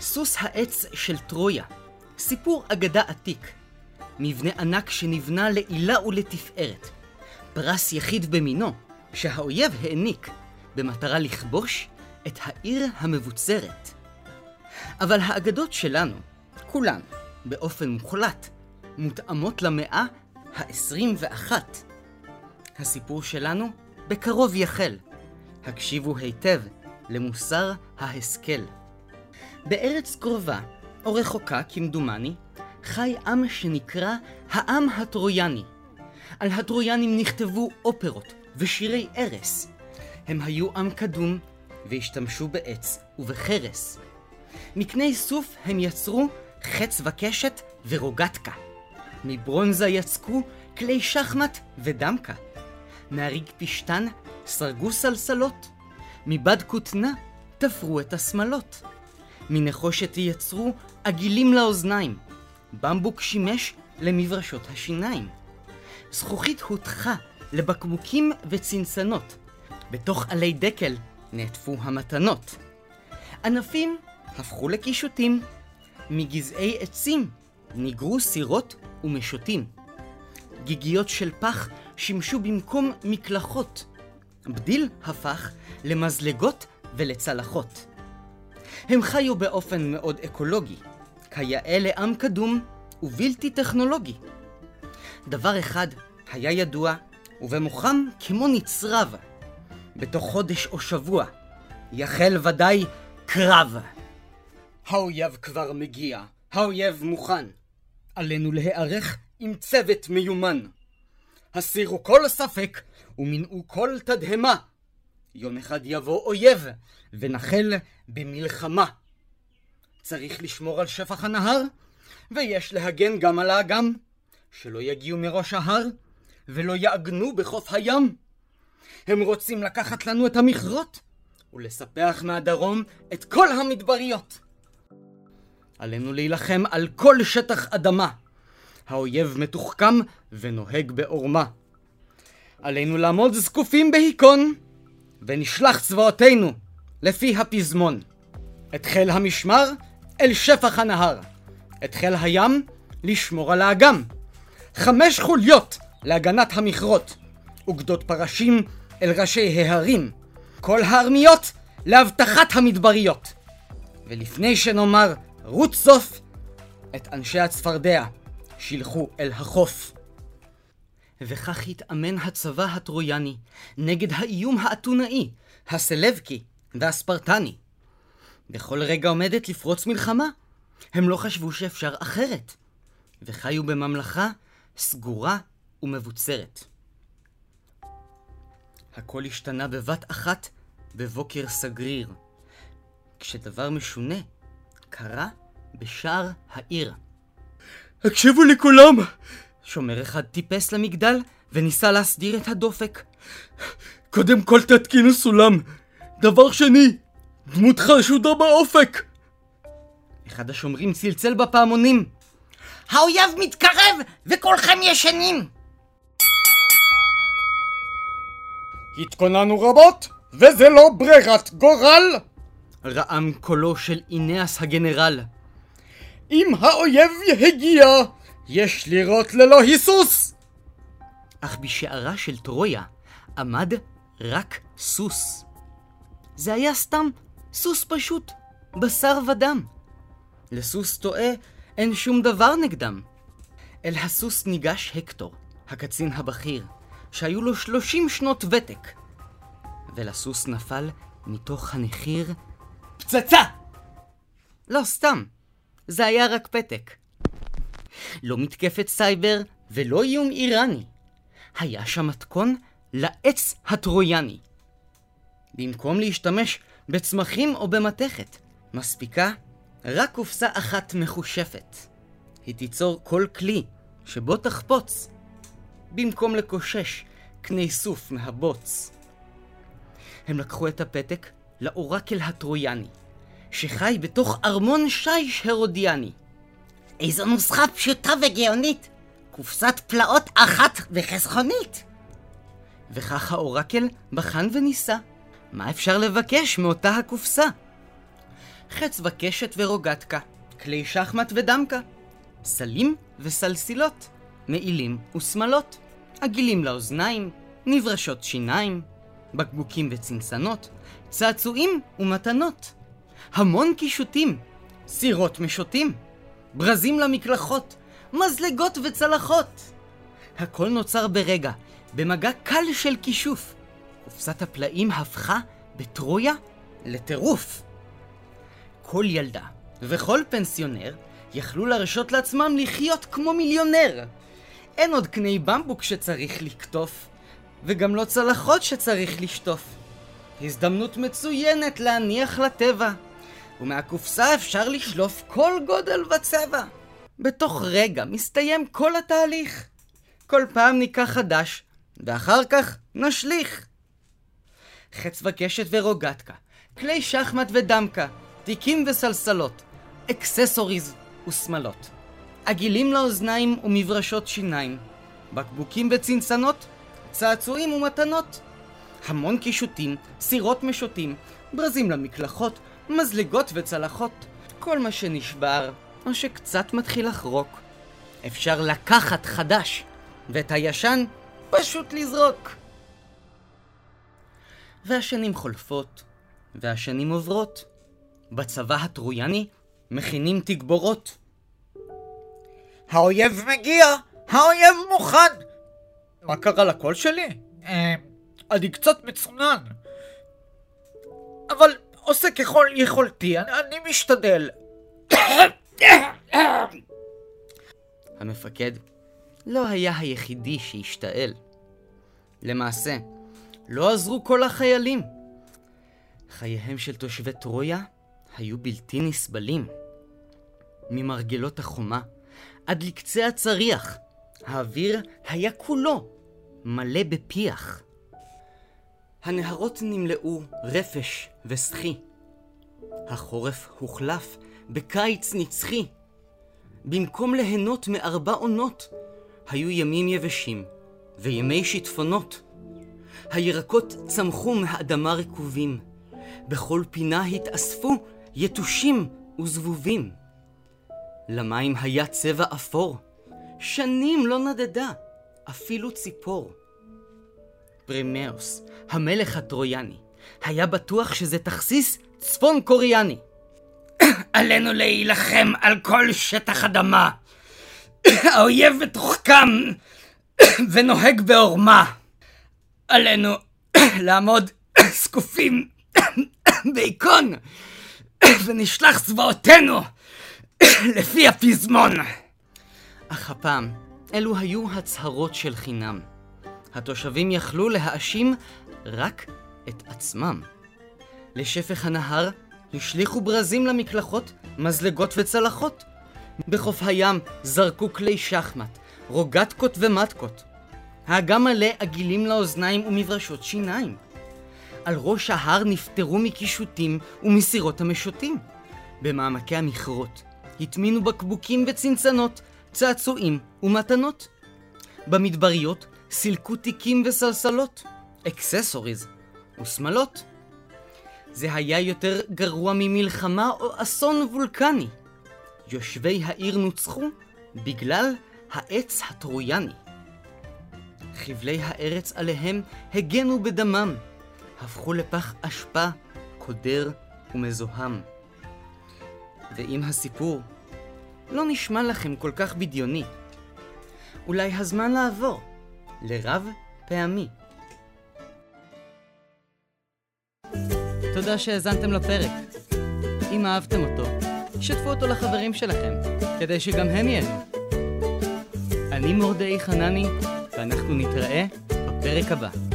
סוס העץ של טרויה, סיפור אגדה עתיק. מבנה ענק שנבנה לעילה ולתפארת. פרס יחיד במינו, שהאויב העניק, במטרה לכבוש את העיר המבוצרת. אבל האגדות שלנו, כולן, באופן מוחלט, מותאמות למאה ה-21. הסיפור שלנו בקרוב יחל. הקשיבו היטב למוסר ההשכל. בארץ קרובה, או רחוקה כמדומני, חי עם שנקרא העם הטרויאני. על הטרויאנים נכתבו אופרות ושירי ערש. הם היו עם קדום והשתמשו בעץ ובחרס. מקני סוף הם יצרו חץ וקשת ורוגטקה. מברונזה יצקו כלי שחמט ודמקה. מהריג פשתן סרגו סלסלות. מבד כותנה תפרו את השמלות. מנחושת יצרו עגילים לאוזניים. במבוק שימש למברשות השיניים. זכוכית הותחה לבקבוקים וצנצנות. בתוך עלי דקל נעטפו המתנות. ענפים הפכו לקישוטים. מגזעי עצים ניגרו סירות ומשוטים. גיגיות של פח שימשו במקום מקלחות. בדיל הפך למזלגות ולצלחות. הם חיו באופן מאוד אקולוגי, כיאה לעם קדום ובלתי טכנולוגי. דבר אחד היה ידוע, ובמוחם כמו נצרב. בתוך חודש או שבוע יחל ודאי קרב. האויב כבר מגיע, האויב מוכן. עלינו להיערך עם צוות מיומן. הסירו כל ספק ומנעו כל תדהמה. יום אחד יבוא אויב ונחל במלחמה. צריך לשמור על שפח הנהר, ויש להגן גם על האגם, שלא יגיעו מראש ההר, ולא יעגנו בחוף הים. הם רוצים לקחת לנו את המכרות, ולספח מהדרום את כל המדבריות. עלינו להילחם על כל שטח אדמה. האויב מתוחכם ונוהג בעורמה. עלינו לעמוד זקופים בהיכון, ונשלח צבאותינו לפי הפזמון. את חיל המשמר אל שפח הנהר, את חיל הים לשמור על האגם. חמש חוליות להגנת המכרות, וגדות פרשים אל ראשי ההרים. כל הארמיות לאבטחת המדבריות. ולפני שנאמר רות סוף, את אנשי הצפרדע שילחו אל החוף. וכך התאמן הצבא הטרויאני נגד האיום האתונאי, הסלבקי והספרטני. בכל רגע עומדת לפרוץ מלחמה. הם לא חשבו שאפשר אחרת, וחיו בממלכה סגורה ומבוצרת. הכל השתנה בבת אחת בבוקר סגריר, כשדבר משונה קרה בשער העיר. הקשיבו לי כולם! שומר אחד טיפס למגדל וניסה להסדיר את הדופק. קודם כל תתקינו סולם. דבר שני, דמות חשודה באופק! אחד השומרים צלצל בפעמונים. האויב מתקרב וכולכם ישנים! התכוננו רבות, וזה לא ברירת גורל! רעם קולו של אינאס הגנרל. אם האויב הגיע, יש לירות ללא היסוס! אך בשערה של טרויה עמד רק סוס. זה היה סתם סוס פשוט, בשר ודם. לסוס טועה אין שום דבר נגדם. אל הסוס ניגש הקטור, הקצין הבכיר, שהיו לו שלושים שנות ותק. ולסוס נפל מתוך הנחיר פצצה! לא סתם, זה היה רק פתק. לא מתקפת סייבר ולא איום איראני. היה שם מתכון לעץ הטרויאני. במקום להשתמש בצמחים או במתכת, מספיקה רק קופסה אחת מחושפת. היא תיצור כל כלי שבו תחפוץ, במקום לקושש קני סוף מהבוץ. הם לקחו את הפתק לאורקל הטרויאני, שחי בתוך ארמון שיש הרודיאני. איזו נוסחה פשוטה וגאונית! קופסת פלאות אחת וחסכונית! וכך האורקל בחן וניסה. מה אפשר לבקש מאותה הקופסה? חץ וקשת ורוגטקה, כלי שחמט ודמקה, סלים וסלסילות, מעילים ושמלות, עגילים לאוזניים, נברשות שיניים, בקבוקים וצנצנות, צעצועים ומתנות, המון קישוטים, סירות משוטים, ברזים למקלחות, מזלגות וצלחות. הכל נוצר ברגע, במגע קל של כישוף. קופסת הפלאים הפכה בטרויה לטירוף. כל ילדה וכל פנסיונר יכלו להרשות לעצמם לחיות כמו מיליונר. אין עוד קני במבוק שצריך לקטוף, וגם לא צלחות שצריך לשטוף. הזדמנות מצוינת להניח לטבע, ומהקופסה אפשר לשלוף כל גודל וצבע. בתוך רגע מסתיים כל התהליך. כל פעם ניקח חדש, ואחר כך נשליך. חץ וקשת ורוגטקה, כלי שחמט ודמקה, תיקים וסלסלות, אקססוריז ושמלות, עגילים לאוזניים ומברשות שיניים, בקבוקים וצנצנות, צעצועים ומתנות, המון קישוטים, סירות משוטים, ברזים למקלחות, מזלגות וצלחות, כל מה שנשבר, או שקצת מתחיל לחרוק. אפשר לקחת חדש, ואת הישן פשוט לזרוק. והשנים חולפות, והשנים עוברות. בצבא הטרויאני מכינים תגבורות. האויב מגיע! האויב מוכן! מה קרה לקול שלי? אה, אני קצת מצונן. אבל עושה ככל יכולתי, אני, אני משתדל. המפקד לא היה היחידי שהשתעל. למעשה, לא עזרו כל החיילים. חייהם של תושבי טרויה היו בלתי נסבלים. ממרגלות החומה עד לקצה הצריח, האוויר היה כולו מלא בפיח. הנהרות נמלאו רפש וסחי. החורף הוחלף בקיץ נצחי. במקום ליהנות מארבע עונות, היו ימים יבשים וימי שיטפונות. הירקות צמחו מהאדמה רקובים, בכל פינה התאספו יתושים וזבובים. למים היה צבע אפור, שנים לא נדדה אפילו ציפור. פרימאוס, המלך הטרויאני, היה בטוח שזה תכסיס צפון קוריאני. עלינו להילחם על כל שטח אדמה. האויב מתוחכם ונוהג בעורמה. עלינו לעמוד זקופים בהיכון ונשלח צבאותינו לפי הפזמון. אך הפעם, אלו היו הצהרות של חינם. התושבים יכלו להאשים רק את עצמם. לשפך הנהר השליכו ברזים למקלחות, מזלגות וצלחות. בחוף הים זרקו כלי שחמט, רוגטקות ומטקות. האגם מלא עגילים לאוזניים ומברשות שיניים. על ראש ההר נפטרו מקישוטים ומסירות המשוטים. במעמקי המכרות הטמינו בקבוקים וצנצנות, צעצועים ומתנות. במדבריות סילקו תיקים וסלסלות, אקססוריז ושמלות. זה היה יותר גרוע ממלחמה או אסון וולקני. יושבי העיר נוצחו בגלל העץ הטרויאני. חבלי הארץ עליהם הגנו בדמם, הפכו לפח אשפה, קודר ומזוהם. ואם הסיפור לא נשמע לכם כל כך בדיוני, אולי הזמן לעבור לרב פעמי. תודה שהאזנתם לפרק. אם אהבתם אותו, שתפו אותו לחברים שלכם, כדי שגם הם ייהנו. אני מורדאי חנני, ואנחנו נתראה בפרק הבא.